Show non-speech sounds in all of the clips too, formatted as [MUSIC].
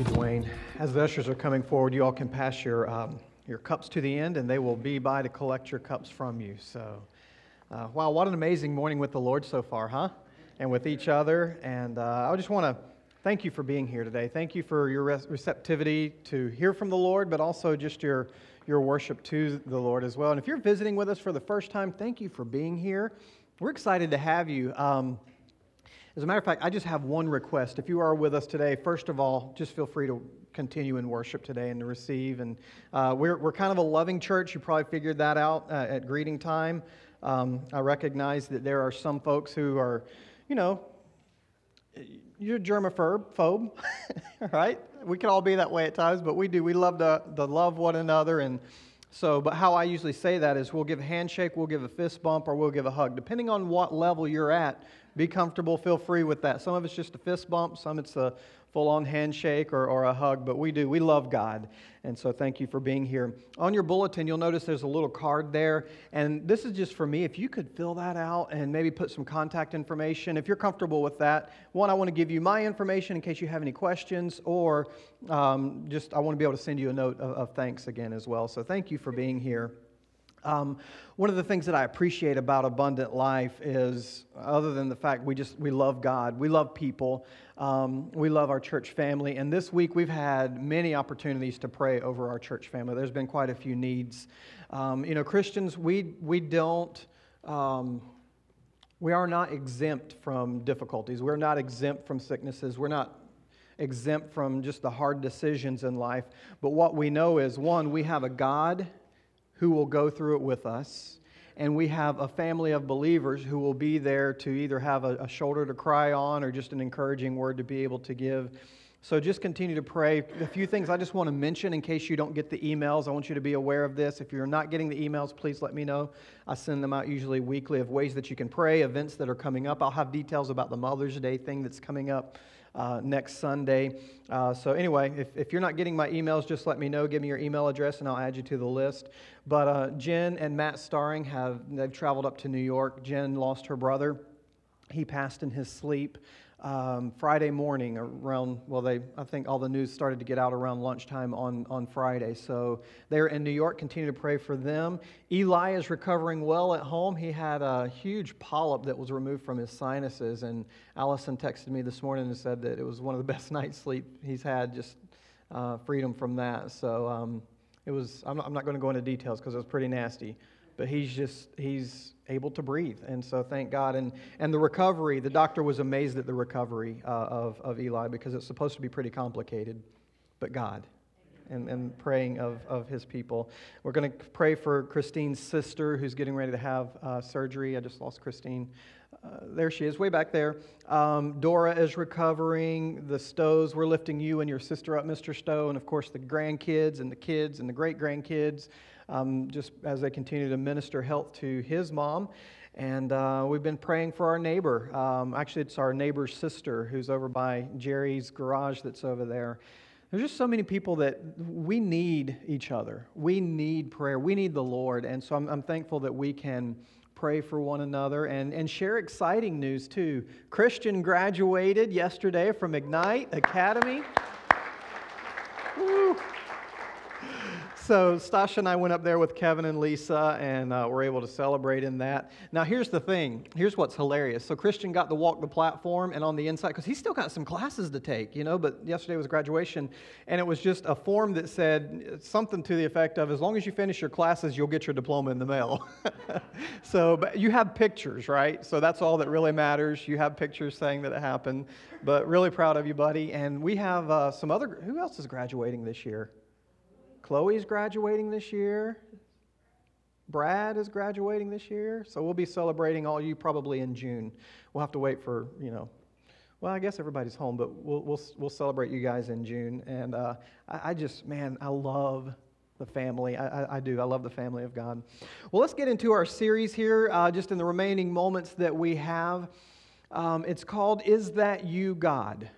you, Dwayne. As the ushers are coming forward, you all can pass your, um, your cups to the end, and they will be by to collect your cups from you. So, uh, wow, what an amazing morning with the Lord so far, huh? And with each other. And uh, I just want to thank you for being here today. Thank you for your receptivity to hear from the Lord, but also just your, your worship to the Lord as well. And if you're visiting with us for the first time, thank you for being here. We're excited to have you. Um, as a matter of fact, I just have one request. If you are with us today, first of all, just feel free to continue in worship today and to receive. And uh, we're, we're kind of a loving church. You probably figured that out uh, at greeting time. Um, I recognize that there are some folks who are, you know, you're germaphobe, phobe, [LAUGHS] right? We can all be that way at times, but we do. We love to, to love one another and so, but how I usually say that is we'll give a handshake, we'll give a fist bump, or we'll give a hug. Depending on what level you're at, be comfortable, feel free with that. Some of it's just a fist bump, some it's a full on handshake or, or a hug, but we do. We love God. And so thank you for being here. On your bulletin, you'll notice there's a little card there. And this is just for me. If you could fill that out and maybe put some contact information, if you're comfortable with that, one, I want to give you my information in case you have any questions, or um, just I want to be able to send you a note of, of thanks again as well. So thank you for being here. Um, one of the things that I appreciate about Abundant Life is, other than the fact we just we love God, we love people, um, we love our church family, and this week we've had many opportunities to pray over our church family. There's been quite a few needs. Um, you know, Christians, we we don't. Um, we are not exempt from difficulties. We're not exempt from sicknesses. We're not exempt from just the hard decisions in life. But what we know is one, we have a God who will go through it with us. And we have a family of believers who will be there to either have a, a shoulder to cry on or just an encouraging word to be able to give. So just continue to pray. A few things I just want to mention in case you don't get the emails. I want you to be aware of this. If you're not getting the emails, please let me know. I send them out usually weekly of ways that you can pray, events that are coming up. I'll have details about the Mother's Day thing that's coming up uh, next Sunday. Uh, so, anyway, if, if you're not getting my emails, just let me know. Give me your email address and I'll add you to the list. But uh, Jen and Matt Starring have they've traveled up to New York. Jen lost her brother. He passed in his sleep um, Friday morning around, well, they, I think all the news started to get out around lunchtime on, on Friday. So they're in New York. Continue to pray for them. Eli is recovering well at home. He had a huge polyp that was removed from his sinuses. And Allison texted me this morning and said that it was one of the [LAUGHS] best night's sleep he's had, just uh, freedom from that. So um, it was, I'm not, I'm not going to go into details because it was pretty nasty but he's just he's able to breathe and so thank god and and the recovery the doctor was amazed at the recovery uh, of, of eli because it's supposed to be pretty complicated but god and, and praying of, of his people we're going to pray for christine's sister who's getting ready to have uh, surgery i just lost christine uh, there she is, way back there. Um, Dora is recovering. The Stows, we're lifting you and your sister up, Mr. Stowe, and of course the grandkids and the kids and the great grandkids um, just as they continue to minister health to his mom. And uh, we've been praying for our neighbor. Um, actually, it's our neighbor's sister who's over by Jerry's garage that's over there. There's just so many people that we need each other. We need prayer. We need the Lord. And so I'm, I'm thankful that we can pray for one another and, and share exciting news too. Christian graduated yesterday from Ignite Academy. So Stasha and I went up there with Kevin and Lisa and uh, were able to celebrate in that. Now, here's the thing. Here's what's hilarious. So Christian got to walk the platform and on the inside, because he's still got some classes to take, you know, but yesterday was graduation. And it was just a form that said something to the effect of, as long as you finish your classes, you'll get your diploma in the mail. [LAUGHS] so, but you have pictures, right? So that's all that really matters. You have pictures saying that it happened. But really proud of you, buddy. And we have uh, some other, who else is graduating this year? Chloe's graduating this year. Brad is graduating this year. So we'll be celebrating all you probably in June. We'll have to wait for, you know, well, I guess everybody's home, but we'll, we'll, we'll celebrate you guys in June. And uh, I, I, just, man, I love the family. I, I, I, do. I love the family of God. Well, let's get into our series here, uh, just in the remaining moments that we have. Um, it's called Is That You, God?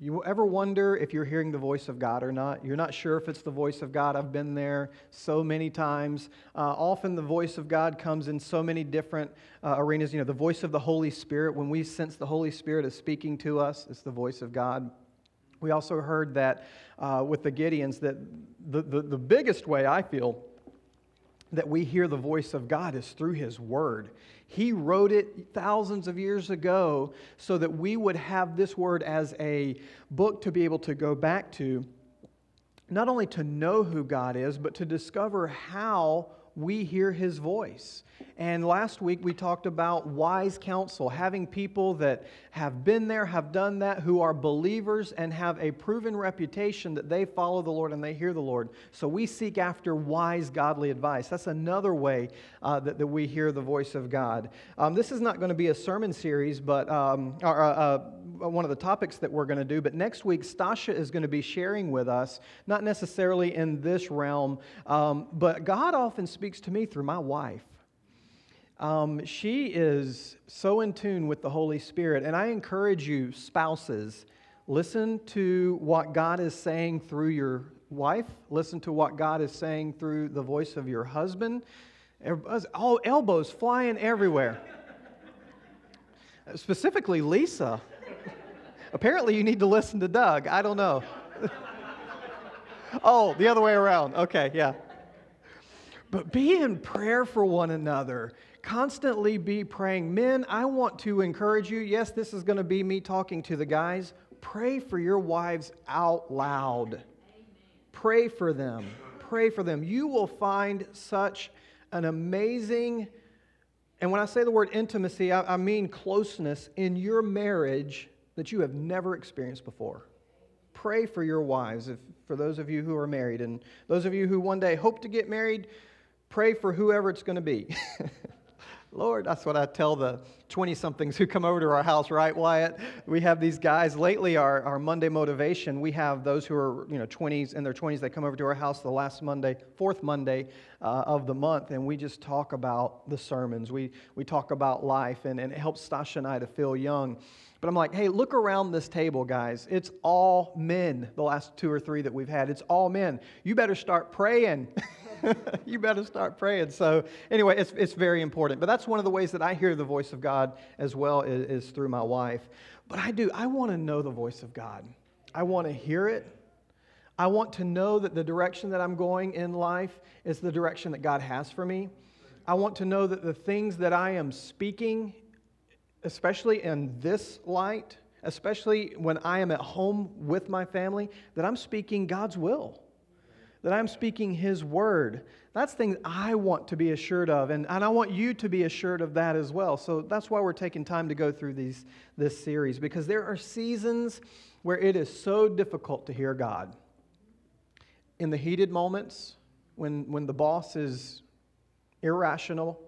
You ever wonder if you're hearing the voice of God or not? You're not sure if it's the voice of God. I've been there so many times. Uh, often the voice of God comes in so many different uh, arenas. You know, the voice of the Holy Spirit, when we sense the Holy Spirit is speaking to us, it's the voice of God. We also heard that uh, with the Gideons, that the, the, the biggest way I feel that we hear the voice of God is through His Word. He wrote it thousands of years ago so that we would have this Word as a book to be able to go back to, not only to know who God is, but to discover how we hear His voice. And last week we talked about wise counsel, having people that have been there, have done that, who are believers and have a proven reputation that they follow the Lord and they hear the Lord. So we seek after wise, godly advice. That's another way uh, that, that we hear the voice of God. Um, this is not going to be a sermon series, but um, or, uh, uh, one of the topics that we're going to do. But next week, Stasha is going to be sharing with us, not necessarily in this realm, um, but God often speaks to me through my wife. Um, she is so in tune with the Holy Spirit. And I encourage you, spouses, listen to what God is saying through your wife, listen to what God is saying through the voice of your husband. All elbows flying everywhere. Specifically, Lisa. Apparently, you need to listen to Doug. I don't know. [LAUGHS] oh, the other way around. Okay, yeah. But be in prayer for one another constantly be praying. Men, I want to encourage you. Yes, this is going to be me talking to the guys. Pray for your wives out loud. Pray for them. Pray for them. You will find such an amazing, and when I say the word intimacy, I, I mean closeness in your marriage that you have never experienced before. Pray for your wives, if, for those of you who are married, and those of you who one day hope to get married, pray for whoever it's going to be. [LAUGHS] Lord, that's what I tell the 20 somethings who come over to our house, right, Wyatt? We have these guys. Lately, our, our Monday motivation, we have those who are, you know, 20s, in their 20s, they come over to our house the last Monday, fourth Monday uh, of the month, and we just talk about the sermons. We, we talk about life, and, and it helps Stasha and I to feel young. But I'm like, hey, look around this table, guys. It's all men, the last two or three that we've had. It's all men. You better start praying. [LAUGHS] [LAUGHS] you better start praying. So, anyway, it's, it's very important. But that's one of the ways that I hear the voice of God as well is, is through my wife. But I do, I want to know the voice of God. I want to hear it. I want to know that the direction that I'm going in life is the direction that God has for me. I want to know that the things that I am speaking, especially in this light, especially when I am at home with my family, that I'm speaking God's will that I'm speaking His word. That's things I want to be assured of, and, and I want you to be assured of that as well. So that's why we're taking time to go through these, this series, because there are seasons where it is so difficult to hear God. In the heated moments, when, when the boss is irrational,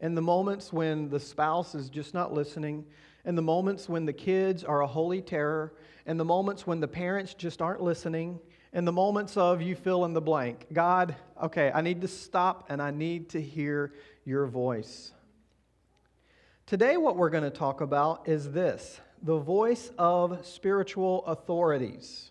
in the moments when the spouse is just not listening, in the moments when the kids are a holy terror, in the moments when the parents just aren't listening, in the moments of you fill in the blank. God, okay, I need to stop and I need to hear your voice. Today, what we're going to talk about is this the voice of spiritual authorities.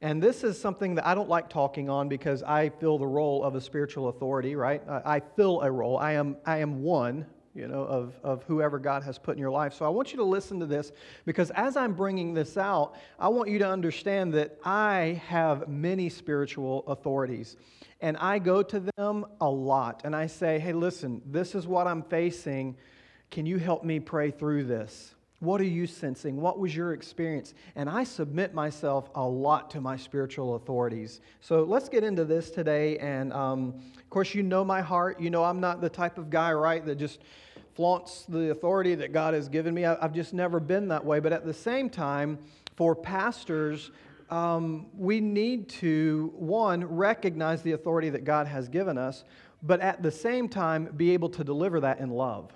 And this is something that I don't like talking on because I fill the role of a spiritual authority, right? I fill a role. I am, I am one you know, of, of whoever God has put in your life. So I want you to listen to this because as I'm bringing this out, I want you to understand that I have many spiritual authorities. And I go to them a lot and I say, hey, listen, this is what I'm facing. Can you help me pray through this? What are you sensing? What was your experience? And I submit myself a lot to my spiritual authorities. So let's get into this today. And um, of course, you know my heart. You know I'm not the type of guy, right, that just flaunts the authority that God has given me. I've just never been that way. But at the same time, for pastors, um, we need to, one, recognize the authority that God has given us, but at the same time, be able to deliver that in love,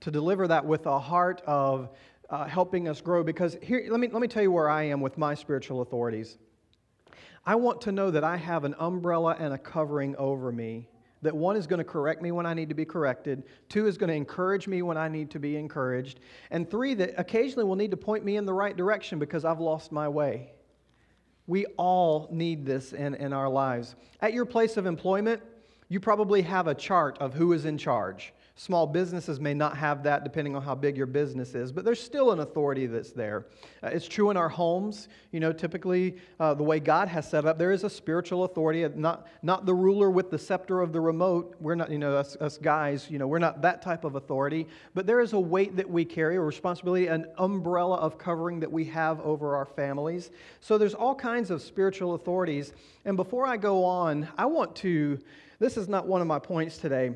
to deliver that with a heart of uh, helping us grow. Because here, let me, let me tell you where I am with my spiritual authorities. I want to know that I have an umbrella and a covering over me that one is going to correct me when I need to be corrected, two is going to encourage me when I need to be encouraged, and three, that occasionally will need to point me in the right direction because I've lost my way. We all need this in, in our lives. At your place of employment, you probably have a chart of who is in charge. Small businesses may not have that depending on how big your business is, but there's still an authority that's there. Uh, it's true in our homes. You know, typically uh, the way God has set up, there is a spiritual authority, uh, not, not the ruler with the scepter of the remote. We're not, you know, us, us guys, you know, we're not that type of authority, but there is a weight that we carry, a responsibility, an umbrella of covering that we have over our families. So there's all kinds of spiritual authorities. And before I go on, I want to, this is not one of my points today.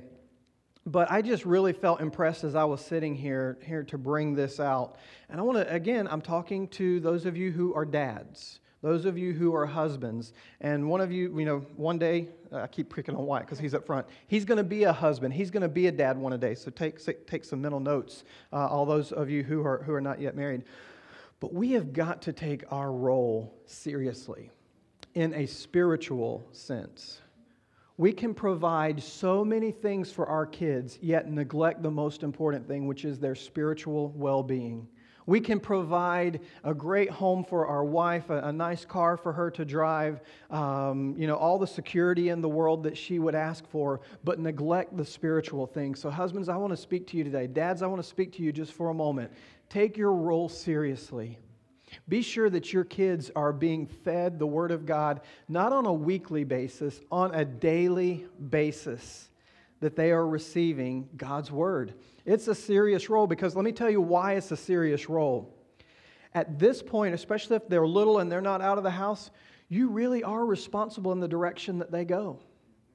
But I just really felt impressed as I was sitting here, here to bring this out. And I want to, again, I'm talking to those of you who are dads, those of you who are husbands. And one of you, you know, one day, I keep picking on Wyatt because he's up front. He's going to be a husband. He's going to be a dad one day. So take, take some mental notes, uh, all those of you who are, who are not yet married. But we have got to take our role seriously in a spiritual sense. We can provide so many things for our kids, yet neglect the most important thing, which is their spiritual well being. We can provide a great home for our wife, a, a nice car for her to drive, um, you know, all the security in the world that she would ask for, but neglect the spiritual things. So, husbands, I want to speak to you today. Dads, I want to speak to you just for a moment. Take your role seriously. Be sure that your kids are being fed the Word of God, not on a weekly basis, on a daily basis, that they are receiving God's Word. It's a serious role because let me tell you why it's a serious role. At this point, especially if they're little and they're not out of the house, you really are responsible in the direction that they go.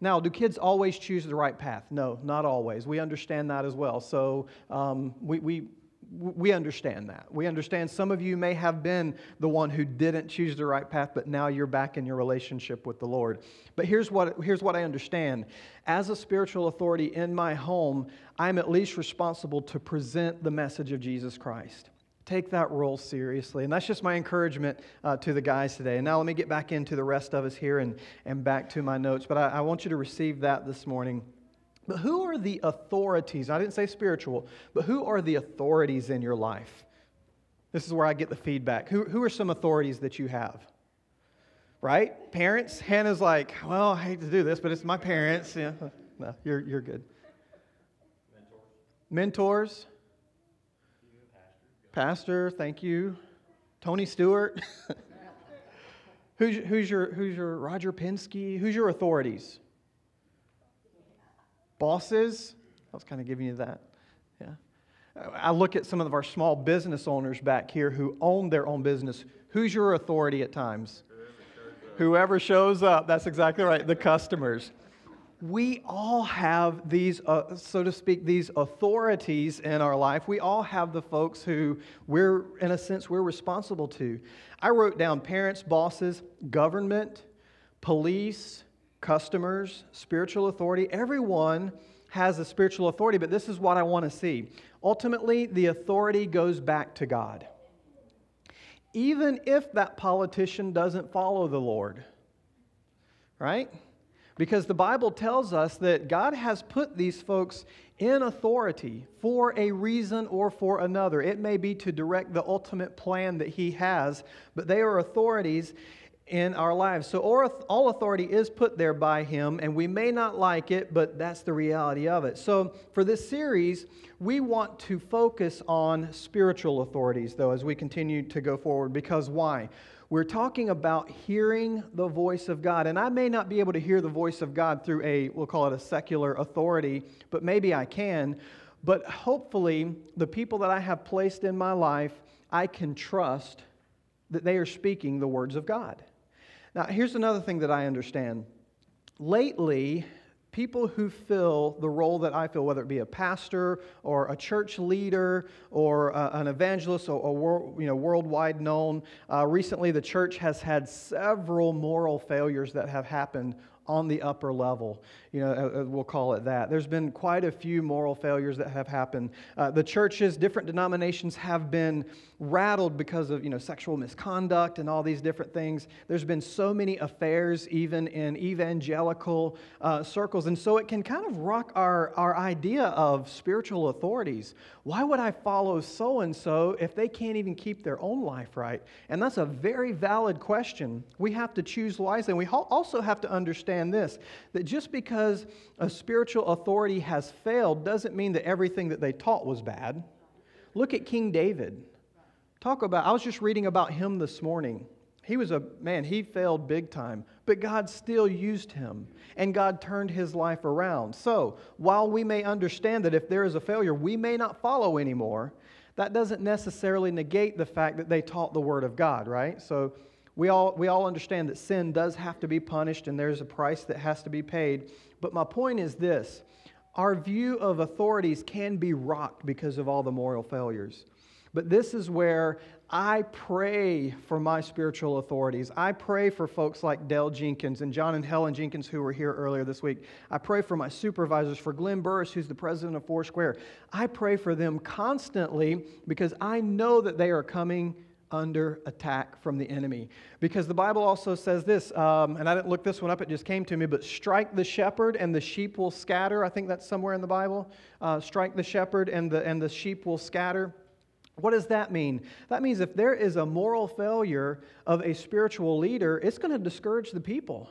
Now, do kids always choose the right path? No, not always. We understand that as well. So um, we, we we understand that. We understand some of you may have been the one who didn't choose the right path, but now you're back in your relationship with the Lord. But here's what, here's what I understand. As a spiritual authority in my home, I'm at least responsible to present the message of Jesus Christ. Take that role seriously. And that's just my encouragement uh, to the guys today. And now let me get back into the rest of us here and, and back to my notes. But I, I want you to receive that this morning. But who are the authorities? I didn't say spiritual, but who are the authorities in your life? This is where I get the feedback. Who, who are some authorities that you have? Right? Parents? Hannah's like, well, I hate to do this, but it's my parents. Yeah. [LAUGHS] No, you're, you're good. Mentors? Mentors? Pastor, thank you. Tony Stewart? [LAUGHS] who's, who's, your, who's your Roger Penske? Who's your authorities? Bosses. I was kind of giving you that. Yeah. I look at some of our small business owners back here who own their own business. Who's your authority at times? Whoever shows up. That's exactly right. The customers. We all have these, uh, so to speak, these authorities in our life. We all have the folks who we're, in a sense, we're responsible to. I wrote down parents, bosses, government, police, customers, spiritual authority. Everyone has a spiritual authority, but this is what I want to see. Ultimately, the authority goes back to God. Even if that politician doesn't follow the Lord, right? Because the Bible tells us that God has put these folks in authority for a reason or for another. It may be to direct the ultimate plan that He has, but they are authorities in our lives. So all authority is put there by him, and we may not like it, but that's the reality of it. So for this series, we want to focus on spiritual authorities, though, as we continue to go forward. Because why? We're talking about hearing the voice of God. And I may not be able to hear the voice of God through a, we'll call it a secular authority, but maybe I can. But hopefully, the people that I have placed in my life, I can trust that they are speaking the words of God. Now, here's another thing that I understand. Lately, people who fill the role that I fill, whether it be a pastor or a church leader or uh, an evangelist or, or you know, worldwide known, uh, recently the church has had several moral failures that have happened on the upper level. You know, uh, uh, we'll call it that. There's been quite a few moral failures that have happened. Uh, the churches, different denominations have been rattled because of, you know, sexual misconduct and all these different things. There's been so many affairs, even in evangelical uh, circles. And so it can kind of rock our, our idea of spiritual authorities. Why would I follow so and so if they can't even keep their own life right? And that's a very valid question. We have to choose wisely. And we also have to understand understand this that just because a spiritual authority has failed doesn't mean that everything that they taught was bad. Look at King David. Talk about, I was just reading about him this morning. He was a man, he failed big time, but God still used him and God turned his life around. So, while we may understand that if there is a failure, we may not follow anymore, that doesn't necessarily negate the fact that they taught the Word of God, right? So, we all, we all understand that sin does have to be punished and there's a price that has to be paid. But my point is this our view of authorities can be rocked because of all the moral failures. But this is where I pray for my spiritual authorities. I pray for folks like Dell Jenkins and John and Helen Jenkins, who were here earlier this week. I pray for my supervisors, for Glenn Burris, who's the president of Foursquare. I pray for them constantly because I know that they are coming under attack from the enemy. Because the Bible also says this, um, and I didn't look this one up, it just came to me, but strike the shepherd and the sheep will scatter. I think that's somewhere in the Bible. Uh, strike the shepherd and the, and the sheep will scatter. What does that mean? That means if there is a moral failure of a spiritual leader, it's going to discourage the people.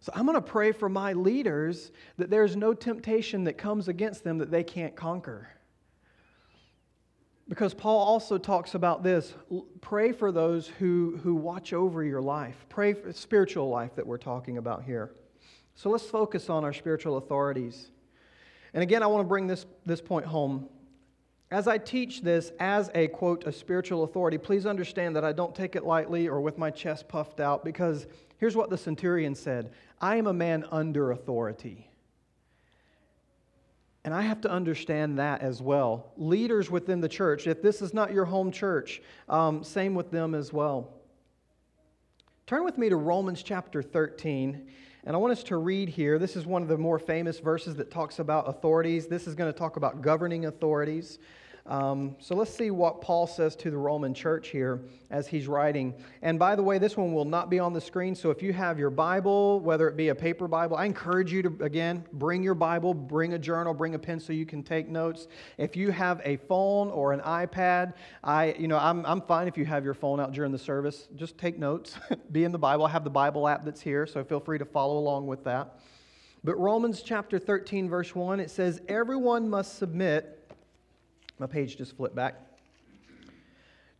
So I'm going to pray for my leaders that there's no temptation that comes against them that they can't conquer. Because Paul also talks about this pray for those who, who watch over your life, pray for spiritual life that we're talking about here. So let's focus on our spiritual authorities. And again, I want to bring this, this point home. As I teach this as a quote, a spiritual authority, please understand that I don't take it lightly or with my chest puffed out because here's what the centurion said I am a man under authority. And I have to understand that as well. Leaders within the church, if this is not your home church, um, same with them as well. Turn with me to Romans chapter 13. And I want us to read here. This is one of the more famous verses that talks about authorities. This is going to talk about governing authorities. Um, so let's see what Paul says to the Roman church here as he's writing. And by the way, this one will not be on the screen. So if you have your Bible, whether it be a paper Bible, I encourage you to, again, bring your Bible, bring a journal, bring a pen so you can take notes. If you have a phone or an iPad, I, you know, I'm, I'm fine if you have your phone out during the service. Just take notes, [LAUGHS] be in the Bible. I have the Bible app that's here, so feel free to follow along with that. But Romans chapter 13, verse 1, it says, Everyone must submit my page just flipped back.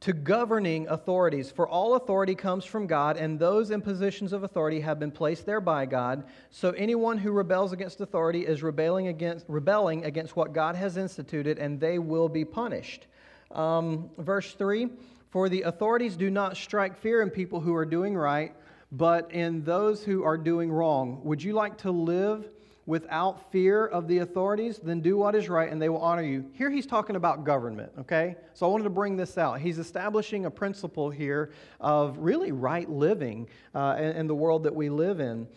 To governing authorities, for all authority comes from God, and those in positions of authority have been placed there by God. So anyone who rebels against authority is rebelling against, rebelling against what God has instituted, and they will be punished. Um, verse 3 For the authorities do not strike fear in people who are doing right, but in those who are doing wrong. Would you like to live without fear of the authorities, then do what is right and they will honor you. Here he's talking about government, okay? So I wanted to bring this out. He's establishing a principle here of really right living uh, in, in the world that we live in.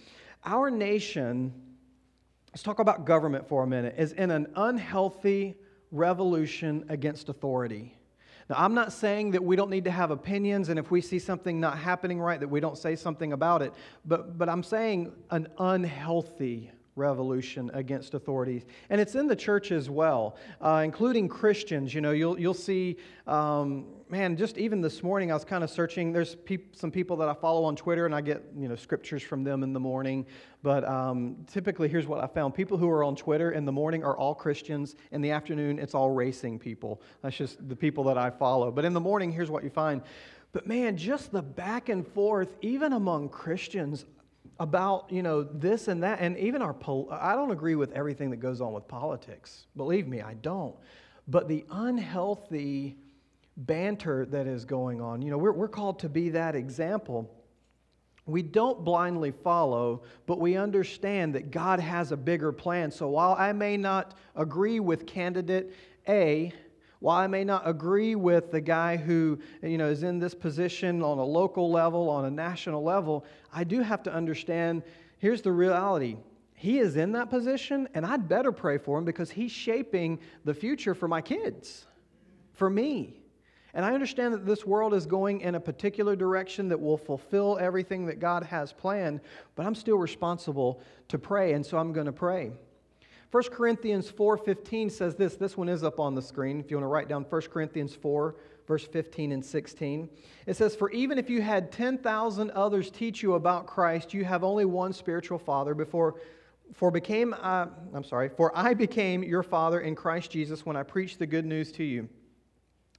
Our nation, let's talk about government for a minute, is in an unhealthy revolution against authority. Now, I'm not saying that we don't need to have opinions, and if we see something not happening right, that we don't say something about it, but, but I'm saying an unhealthy revolution against authorities. And it's in the church as well, uh, including Christians. You know, you'll, you'll see, um, man, just even this morning, I was kind of searching. There's peop- some people that I follow on Twitter, and I get, you know, scriptures from them in the morning. But um, typically, here's what I found people who are on Twitter in the morning are all Christians. In the afternoon, it's all racing people. That's just the people that I follow. But in the morning, here's what you find. But man, just the back and forth, even among Christians, about you know this and that and even our pol- i don't agree with everything that goes on with politics believe me i don't. But the unhealthy banter that is going on you know we're, we're called to be that example. We don't blindly follow but we understand that god has a bigger plan. So while i may not agree with candidate a while I may not agree with the guy who you know, is in this position on a local level, on a national level, I do have to understand here's the reality. He is in that position, and I'd better pray for him because he's shaping the future for my kids, for me. And I understand that this world is going in a particular direction that will fulfill everything that God has planned, but I'm still responsible to pray, and so I'm going to pray. 1 Corinthians 4:15 says this. This one is up on the screen if you want to write down 1 Corinthians 4 verse 15 and 16. It says, For even if you had 10,000 others teach you about Christ, you have only one spiritual father before. For became uh, I'm sorry, for I became your father in Christ Jesus when I preached the good news to you.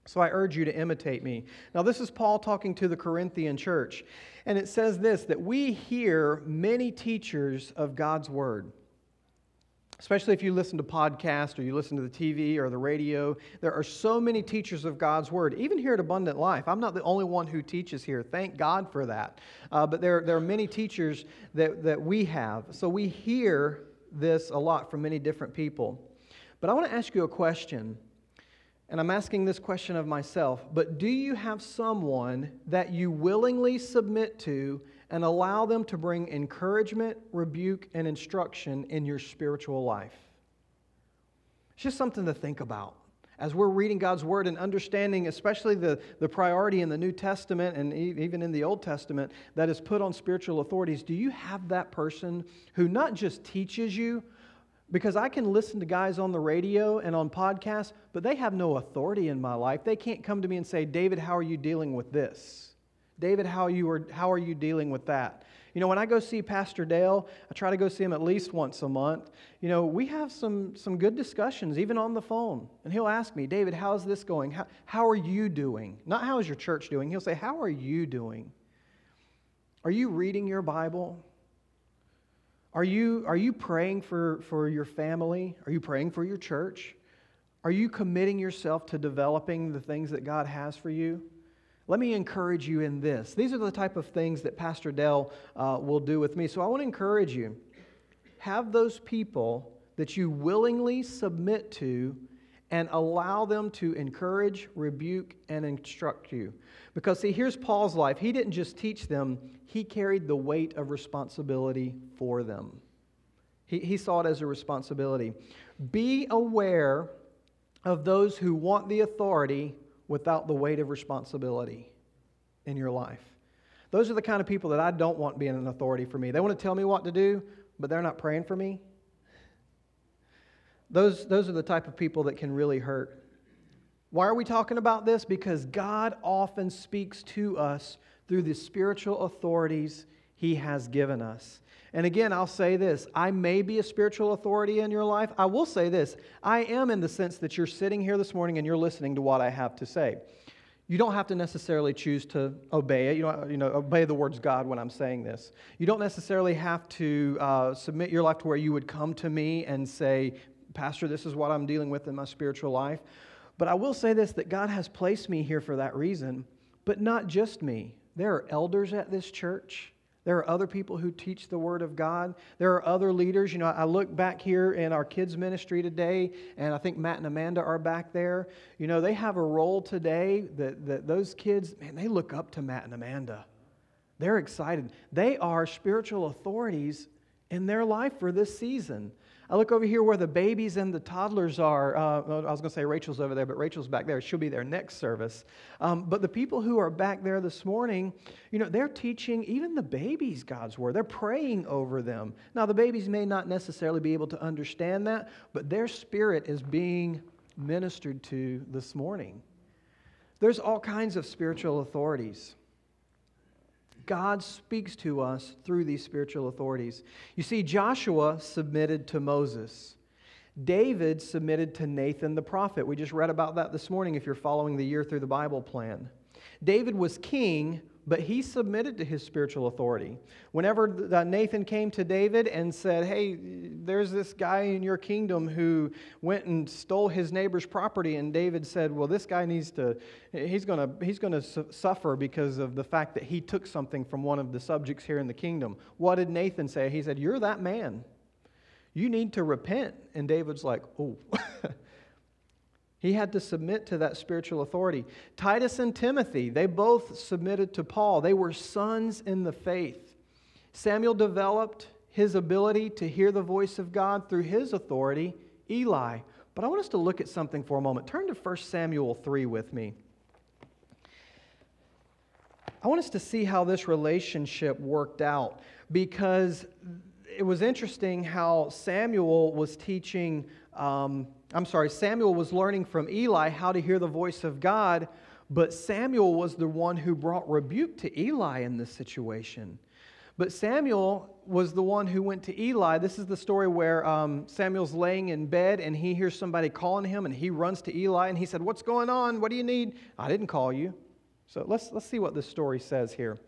So I urge you to imitate me. Now, this is Paul talking to the Corinthian church. And it says this that we hear many teachers of God's word. Especially if you listen to podcasts or you listen to the TV or the radio, there are so many teachers of God's Word. Even here at Abundant Life, I'm not the only one who teaches here. Thank God for that. Uh, but there, there are many teachers that, that we have. So we hear this a lot from many different people. But I want to ask you a question. And I'm asking this question of myself, but do you have someone that you willingly submit to and allow them to bring encouragement, rebuke, and instruction in your spiritual life? It's just something to think about. As we're reading God's Word and understanding, especially the, the priority in the New Testament and even in the Old Testament that is put on spiritual authorities, do you have that person who not just teaches you, because I can listen to guys on the radio and on podcasts, but they have no authority in my life. They can't come to me and say, David, how are you dealing with this? David, how, you are, how are you dealing with that? You know, when I go see Pastor Dale, I try to go see him at least once a month. You know, we have some, some good discussions, even on the phone. And he'll ask me, David, how's this going? How, how are you doing? Not how is your church doing. He'll say, How are you doing? Are you reading your Bible? Are you, are you praying for, for your family? Are you praying for your church? Are you committing yourself to developing the things that God has for you? Let me encourage you in this. These are the type of things that Pastor Dell uh, will do with me. So I want to encourage you have those people that you willingly submit to and allow them to encourage, rebuke, and instruct you. Because, see, here's Paul's life. He didn't just teach them, he carried the weight of responsibility for them. He, he saw it as a responsibility. Be aware of those who want the authority without the weight of responsibility in your life. Those are the kind of people that I don't want being an authority for me. They want to tell me what to do, but they're not praying for me. Those, those are the type of people that can really hurt. Why are we talking about this? Because God often speaks to us through the spiritual authorities He has given us. And again, I'll say this I may be a spiritual authority in your life. I will say this I am in the sense that you're sitting here this morning and you're listening to what I have to say. You don't have to necessarily choose to obey it. You don't, you know, obey the words God when I'm saying this. You don't necessarily have to uh, submit your life to where you would come to me and say, Pastor, this is what I'm dealing with in my spiritual life. But I will say this that God has placed me here for that reason, but not just me. There are elders at this church. There are other people who teach the Word of God. There are other leaders. You know, I look back here in our kids' ministry today, and I think Matt and Amanda are back there. You know, they have a role today that, that those kids, man, they look up to Matt and Amanda. They're excited. They are spiritual authorities in their life for this season. I look over here where the babies and the toddlers are. Uh, I was going to say Rachel's over there, but Rachel's back there. She'll be there next service. Um, but the people who are back there this morning, you know, they're teaching even the babies God's word. They're praying over them. Now, the babies may not necessarily be able to understand that, but their spirit is being ministered to this morning. There's all kinds of spiritual authorities. God speaks to us through these spiritual authorities. You see, Joshua submitted to Moses. David submitted to Nathan the prophet. We just read about that this morning if you're following the year through the Bible plan. David was king but he submitted to his spiritual authority. Whenever Nathan came to David and said, Hey, there's this guy in your kingdom who went and stole his neighbor's property, and David said, Well, this guy needs to, he's going to he's to suffer because of the fact that he took something from one of the subjects here in the kingdom. What did Nathan say? He said, You're that man. You need to repent. And David's like, Oh. [LAUGHS] He had to submit to that spiritual authority. Titus and Timothy, they both submitted to Paul. They were sons in the faith. Samuel developed his ability to hear the voice of God through his authority, Eli. But I want us to look at something for a moment. Turn to 1 Samuel 3 with me. I want us to see how this relationship worked out because it was interesting how Samuel was teaching. Um, I'm sorry, Samuel was learning from Eli how to hear the voice of God, But Samuel was the one who brought rebuke to Eli in this situation. But Samuel was the one who went to Eli. This is the story where um, Samuel's laying in bed and he hears somebody calling him and he runs to Eli and he said, What's going on? What do you need? I didn't call you. So let's, let's see what this story says here.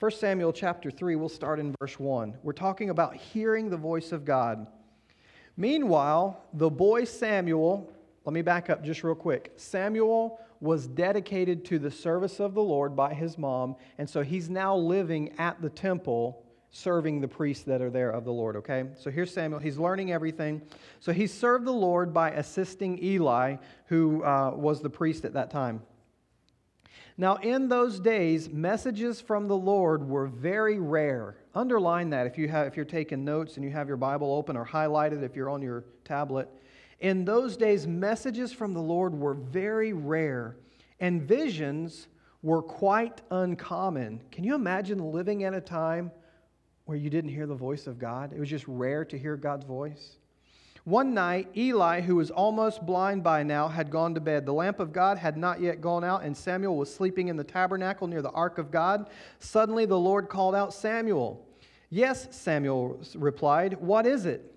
1 Samuel chapter 3, we'll start in verse 1. We're talking about hearing the voice of God. Meanwhile, the boy Samuel, let me back up just real quick. Samuel was dedicated to the service of the Lord by his mom, and so he's now living at the temple serving the priests that are there of the Lord, okay? So here's Samuel. He's learning everything. So he served the Lord by assisting Eli, who uh, was the priest at that time. Now, in those days, messages from the Lord were very rare. Underline that if, you have, if you're taking notes and you have your Bible open or highlighted if you're on your tablet. In those days, messages from the Lord were very rare, and visions were quite uncommon. Can you imagine living at a time where you didn't hear the voice of God? It was just rare to hear God's voice. One night, Eli, who was almost blind by now, had gone to bed. The lamp of God had not yet gone out, and Samuel was sleeping in the tabernacle near the ark of God. Suddenly, the Lord called out, Samuel. Yes, Samuel replied, What is it?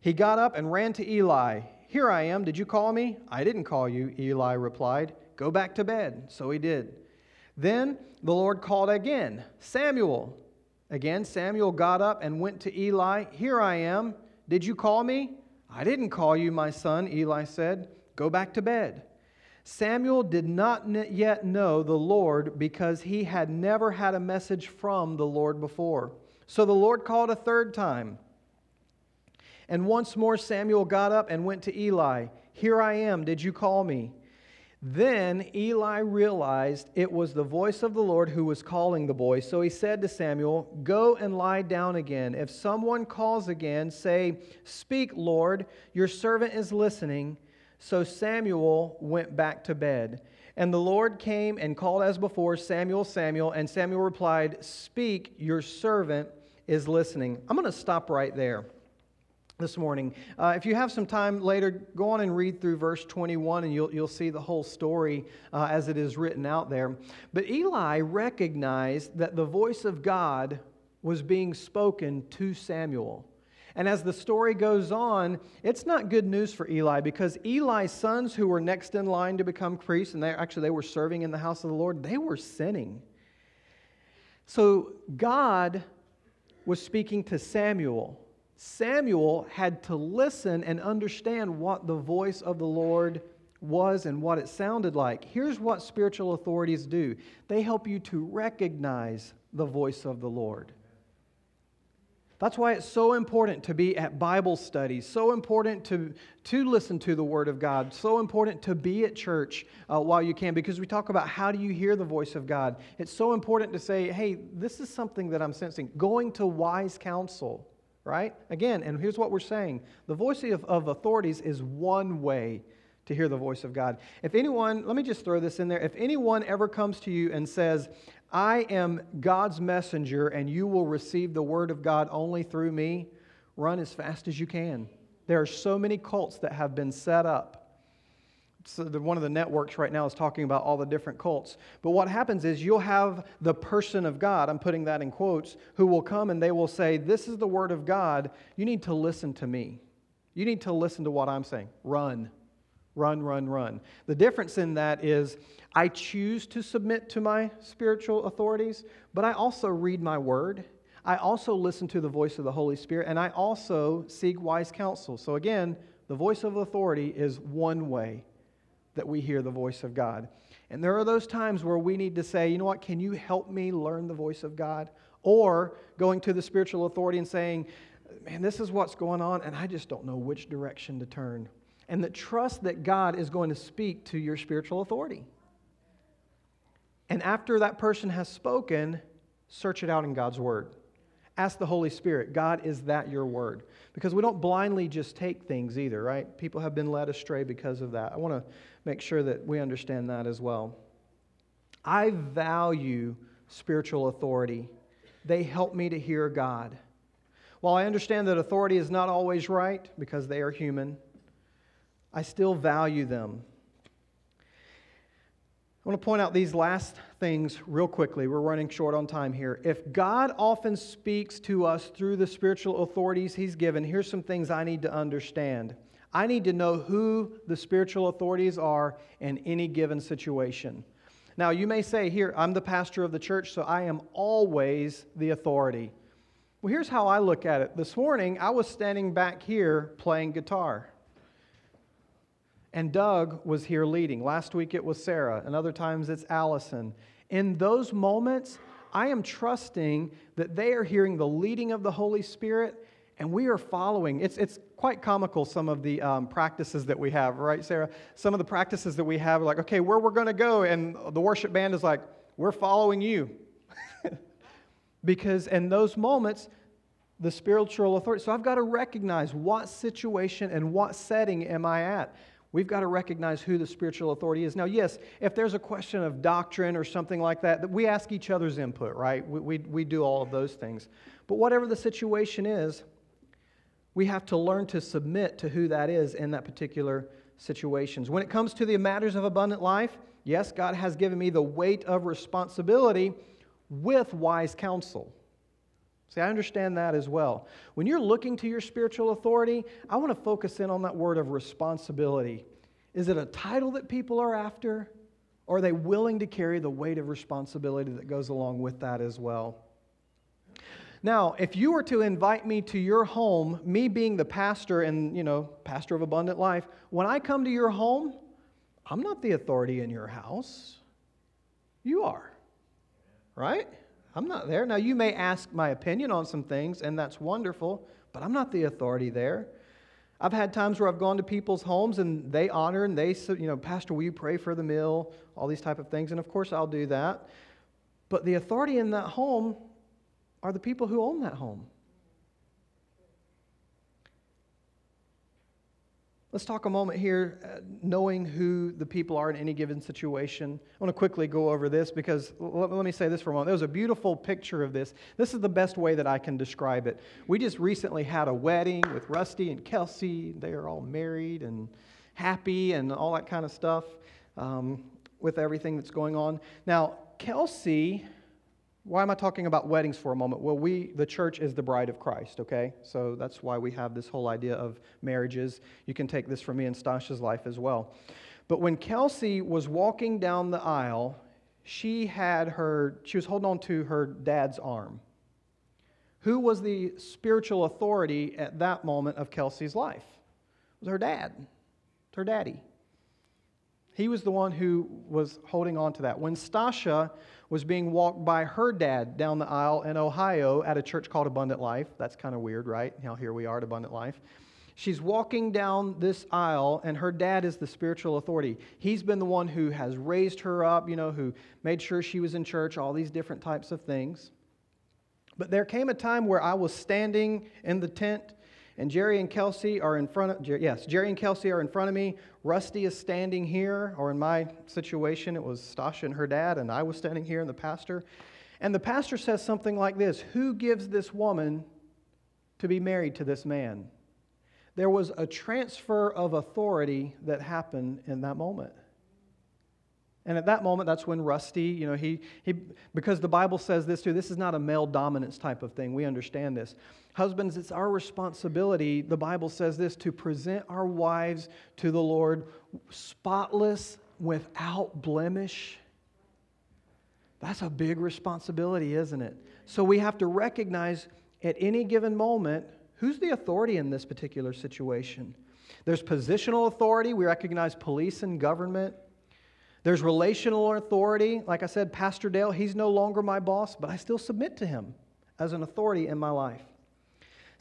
He got up and ran to Eli. Here I am. Did you call me? I didn't call you, Eli replied. Go back to bed. So he did. Then the Lord called again, Samuel. Again, Samuel got up and went to Eli. Here I am. Did you call me? I didn't call you, my son, Eli said. Go back to bed. Samuel did not yet know the Lord because he had never had a message from the Lord before. So the Lord called a third time. And once more Samuel got up and went to Eli. Here I am. Did you call me? Then Eli realized it was the voice of the Lord who was calling the boy. So he said to Samuel, Go and lie down again. If someone calls again, say, Speak, Lord, your servant is listening. So Samuel went back to bed. And the Lord came and called as before, Samuel, Samuel. And Samuel replied, Speak, your servant is listening. I'm going to stop right there this morning. Uh, if you have some time later, go on and read through verse 21 and you'll, you'll see the whole story uh, as it is written out there. But Eli recognized that the voice of God was being spoken to Samuel. And as the story goes on, it's not good news for Eli because Eli's sons, who were next in line to become priests, and they actually they were serving in the house of the Lord, they were sinning. So God was speaking to Samuel Samuel had to listen and understand what the voice of the Lord was and what it sounded like. Here's what spiritual authorities do they help you to recognize the voice of the Lord. That's why it's so important to be at Bible studies, so important to, to listen to the Word of God, so important to be at church uh, while you can, because we talk about how do you hear the voice of God. It's so important to say, hey, this is something that I'm sensing. Going to wise counsel right? Again, and here's what we're saying the voice of, of authorities is one way to hear the voice of God. If anyone, let me just throw this in there. If anyone ever comes to you and says, I am God's messenger and you will receive the word of God only through me, run as fast as you can. There are so many cults that have been set up so the, one of the networks right now is talking about all the different cults. But what happens is you'll have the person of God, I'm putting that in quotes, who will come and they will say, This is the word of God. You need to listen to me. You need to listen to what I'm saying. Run, run, run, run. The difference in that is I choose to submit to my spiritual authorities, but I also read my word. I also listen to the voice of the Holy Spirit, and I also seek wise counsel. So again, the voice of authority is one way that we hear the voice of God. And there are those times where we need to say, you know what, can you help me learn the voice of God? Or going to the spiritual authority and saying, man, this is what's going on, and I just don't know which direction to turn. And the trust that God is going to speak to your spiritual authority. And after that person has spoken, search it out in God's word. Ask the Holy Spirit, God, is that your word? Because we don't blindly just take things either, right? People have been led astray because of that. I want to make sure that we understand that as well. I value spiritual authority, they help me to hear God. While I understand that authority is not always right because they are human, I still value them. I want to point out these last things real quickly. We're running short on time here. If God often speaks to us through the spiritual authorities He's given, here's some things I need to understand. I need to know who the spiritual authorities are in any given situation. Now, you may say, Here, I'm the pastor of the church, so I am always the authority. Well, here's how I look at it. This morning, I was standing back here playing guitar. And Doug was here leading. Last week it was Sarah, and other times it's Allison. In those moments, I am trusting that they are hearing the leading of the Holy Spirit and we are following. It's, it's quite comical, some of the um, practices that we have, right, Sarah? Some of the practices that we have are like, okay, where we're going to go. And the worship band is like, we're following you. [LAUGHS] because in those moments, the spiritual authority. So I've got to recognize what situation and what setting am I at. We've got to recognize who the spiritual authority is. Now, yes, if there's a question of doctrine or something like that, we ask each other's input, right? We, we, we do all of those things. But whatever the situation is, we have to learn to submit to who that is in that particular situations. When it comes to the matters of abundant life, yes, God has given me the weight of responsibility with wise counsel. See, I understand that as well. When you're looking to your spiritual authority, I want to focus in on that word of responsibility. Is it a title that people are after? Or are they willing to carry the weight of responsibility that goes along with that as well? Now, if you were to invite me to your home, me being the pastor and, you know, pastor of abundant life, when I come to your home, I'm not the authority in your house. You are. Right? I'm not there. Now, you may ask my opinion on some things, and that's wonderful, but I'm not the authority there. I've had times where I've gone to people's homes and they honor and they, you know, Pastor, will you pray for the meal? All these type of things. And of course, I'll do that. But the authority in that home are the people who own that home. Let's talk a moment here, uh, knowing who the people are in any given situation. I want to quickly go over this because let, let me say this for a moment. There was a beautiful picture of this. This is the best way that I can describe it. We just recently had a wedding with Rusty and Kelsey. They are all married and happy and all that kind of stuff um, with everything that's going on. Now, Kelsey why am I talking about weddings for a moment? Well, we, the church, is the bride of Christ, okay? So that's why we have this whole idea of marriages. You can take this from me and Stasha's life as well. But when Kelsey was walking down the aisle, she had her, she was holding on to her dad's arm. Who was the spiritual authority at that moment of Kelsey's life? It was her dad, her daddy. He was the one who was holding on to that. When Stasha was being walked by her dad down the aisle in Ohio at a church called Abundant Life, that's kind of weird, right? Now here we are at Abundant Life. She's walking down this aisle, and her dad is the spiritual authority. He's been the one who has raised her up, you know, who made sure she was in church, all these different types of things. But there came a time where I was standing in the tent and Jerry and Kelsey are in front of, yes, Jerry and Kelsey are in front of me. Rusty is standing here, or in my situation, it was Stasha and her dad, and I was standing here and the pastor. And the pastor says something like this Who gives this woman to be married to this man? There was a transfer of authority that happened in that moment. And at that moment, that's when Rusty, you know, he, he, because the Bible says this too, this is not a male dominance type of thing. We understand this. Husbands, it's our responsibility, the Bible says this, to present our wives to the Lord spotless, without blemish. That's a big responsibility, isn't it? So we have to recognize at any given moment who's the authority in this particular situation. There's positional authority, we recognize police and government. There's relational authority. Like I said, Pastor Dale, he's no longer my boss, but I still submit to him as an authority in my life.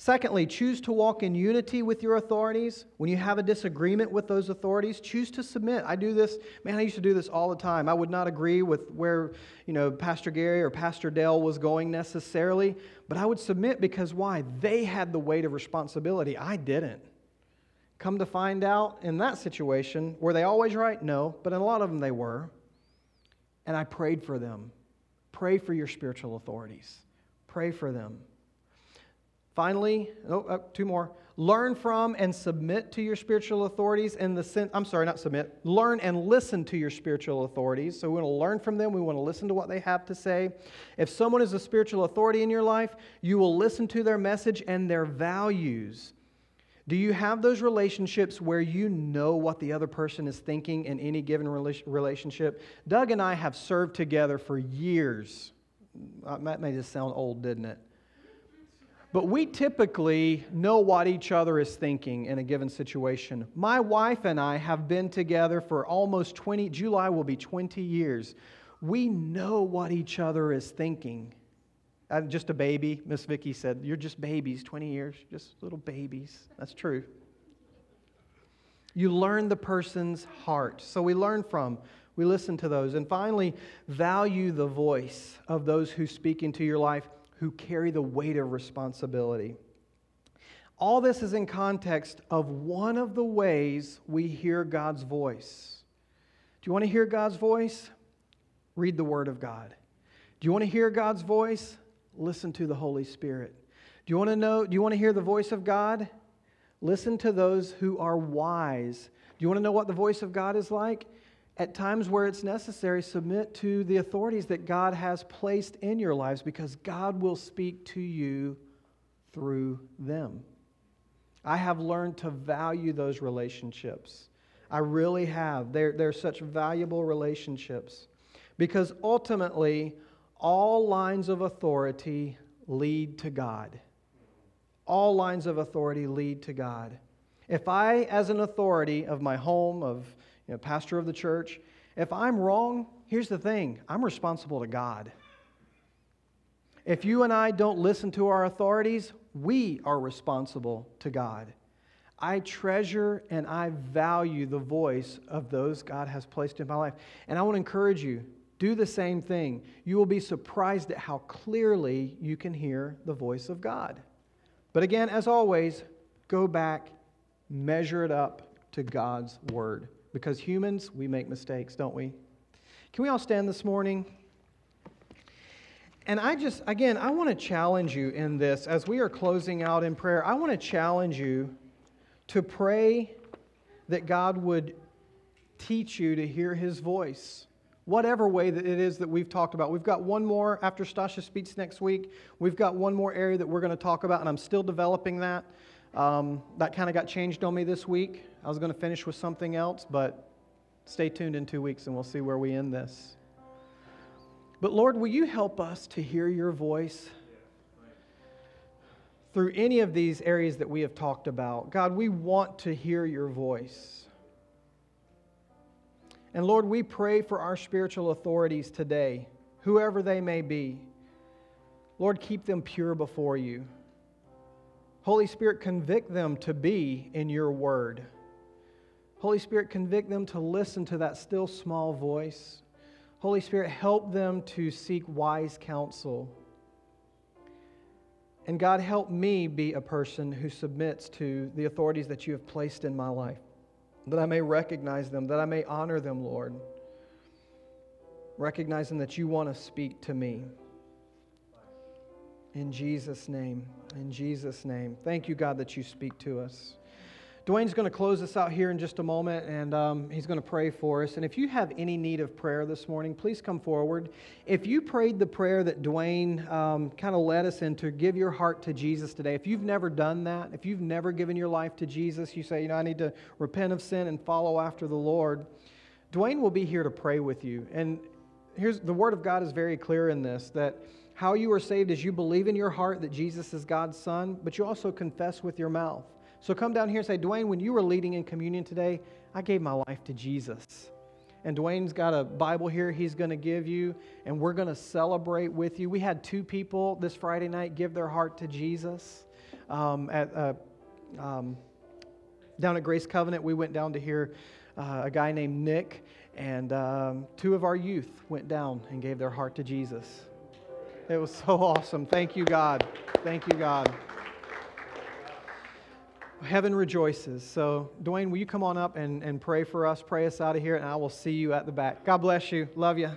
Secondly, choose to walk in unity with your authorities. When you have a disagreement with those authorities, choose to submit. I do this, man, I used to do this all the time. I would not agree with where, you know, Pastor Gary or Pastor Dale was going necessarily, but I would submit because why? They had the weight of responsibility. I didn't. Come to find out in that situation, were they always right? No, but in a lot of them they were. And I prayed for them. Pray for your spiritual authorities. Pray for them. Finally, oh, oh, two more. Learn from and submit to your spiritual authorities in the sense, I'm sorry, not submit. Learn and listen to your spiritual authorities. So we want to learn from them. We want to listen to what they have to say. If someone is a spiritual authority in your life, you will listen to their message and their values. Do you have those relationships where you know what the other person is thinking in any given relationship? Doug and I have served together for years. Uh, that made just sound old, didn't it? But we typically know what each other is thinking in a given situation. My wife and I have been together for almost 20, July will be 20 years. We know what each other is thinking. I'm just a baby. Miss Vicky said, You're just babies, 20 years, just little babies. That's true. You learn the person's heart. So we learn from, we listen to those. And finally, value the voice of those who speak into your life who carry the weight of responsibility. All this is in context of one of the ways we hear God's voice. Do you want to hear God's voice? Read the Word of God. Do you want to hear God's voice? Listen to the Holy Spirit. Do you want to know, do you want to hear the voice of God? Listen to those who are wise. Do you want to know what the voice of God is like? at times where it's necessary, submit to the authorities that God has placed in your lives because God will speak to you through them. I have learned to value those relationships. I really have. They're, they're such valuable relationships because ultimately, all lines of authority lead to God. All lines of authority lead to God. If I, as an authority of my home, of you know, pastor of the church, if I'm wrong, here's the thing I'm responsible to God. If you and I don't listen to our authorities, we are responsible to God. I treasure and I value the voice of those God has placed in my life. And I want to encourage you do the same thing. You will be surprised at how clearly you can hear the voice of God. But again, as always, go back, measure it up to God's word because humans, we make mistakes, don't we? Can we all stand this morning? And I just, again, I want to challenge you in this as we are closing out in prayer. I want to challenge you to pray that God would teach you to hear his voice, whatever way that it is that we've talked about. We've got one more after Stasha speaks next week. We've got one more area that we're going to talk about, and I'm still developing that. Um, that kind of got changed on me this week. I was going to finish with something else, but stay tuned in two weeks and we'll see where we end this. But Lord, will you help us to hear your voice through any of these areas that we have talked about? God, we want to hear your voice. And Lord, we pray for our spiritual authorities today, whoever they may be. Lord, keep them pure before you. Holy Spirit, convict them to be in your word. Holy Spirit, convict them to listen to that still small voice. Holy Spirit, help them to seek wise counsel. And God, help me be a person who submits to the authorities that you have placed in my life, that I may recognize them, that I may honor them, Lord, recognizing that you want to speak to me. In Jesus' name. In Jesus' name. Thank you, God, that you speak to us. Dwayne's going to close us out here in just a moment, and um, he's going to pray for us. And if you have any need of prayer this morning, please come forward. If you prayed the prayer that Dwayne um, kind of led us into, give your heart to Jesus today. If you've never done that, if you've never given your life to Jesus, you say, you know, I need to repent of sin and follow after the Lord. Dwayne will be here to pray with you. And here's the Word of God is very clear in this that how you are saved is you believe in your heart that Jesus is God's Son, but you also confess with your mouth. So come down here and say, Dwayne, when you were leading in communion today, I gave my life to Jesus. And Dwayne's got a Bible here he's going to give you, and we're going to celebrate with you. We had two people this Friday night give their heart to Jesus. Um, at, uh, um, down at Grace Covenant, we went down to hear uh, a guy named Nick, and um, two of our youth went down and gave their heart to Jesus. It was so awesome. Thank you, God. Thank you, God. Heaven rejoices. So, Dwayne, will you come on up and, and pray for us? Pray us out of here, and I will see you at the back. God bless you. Love you.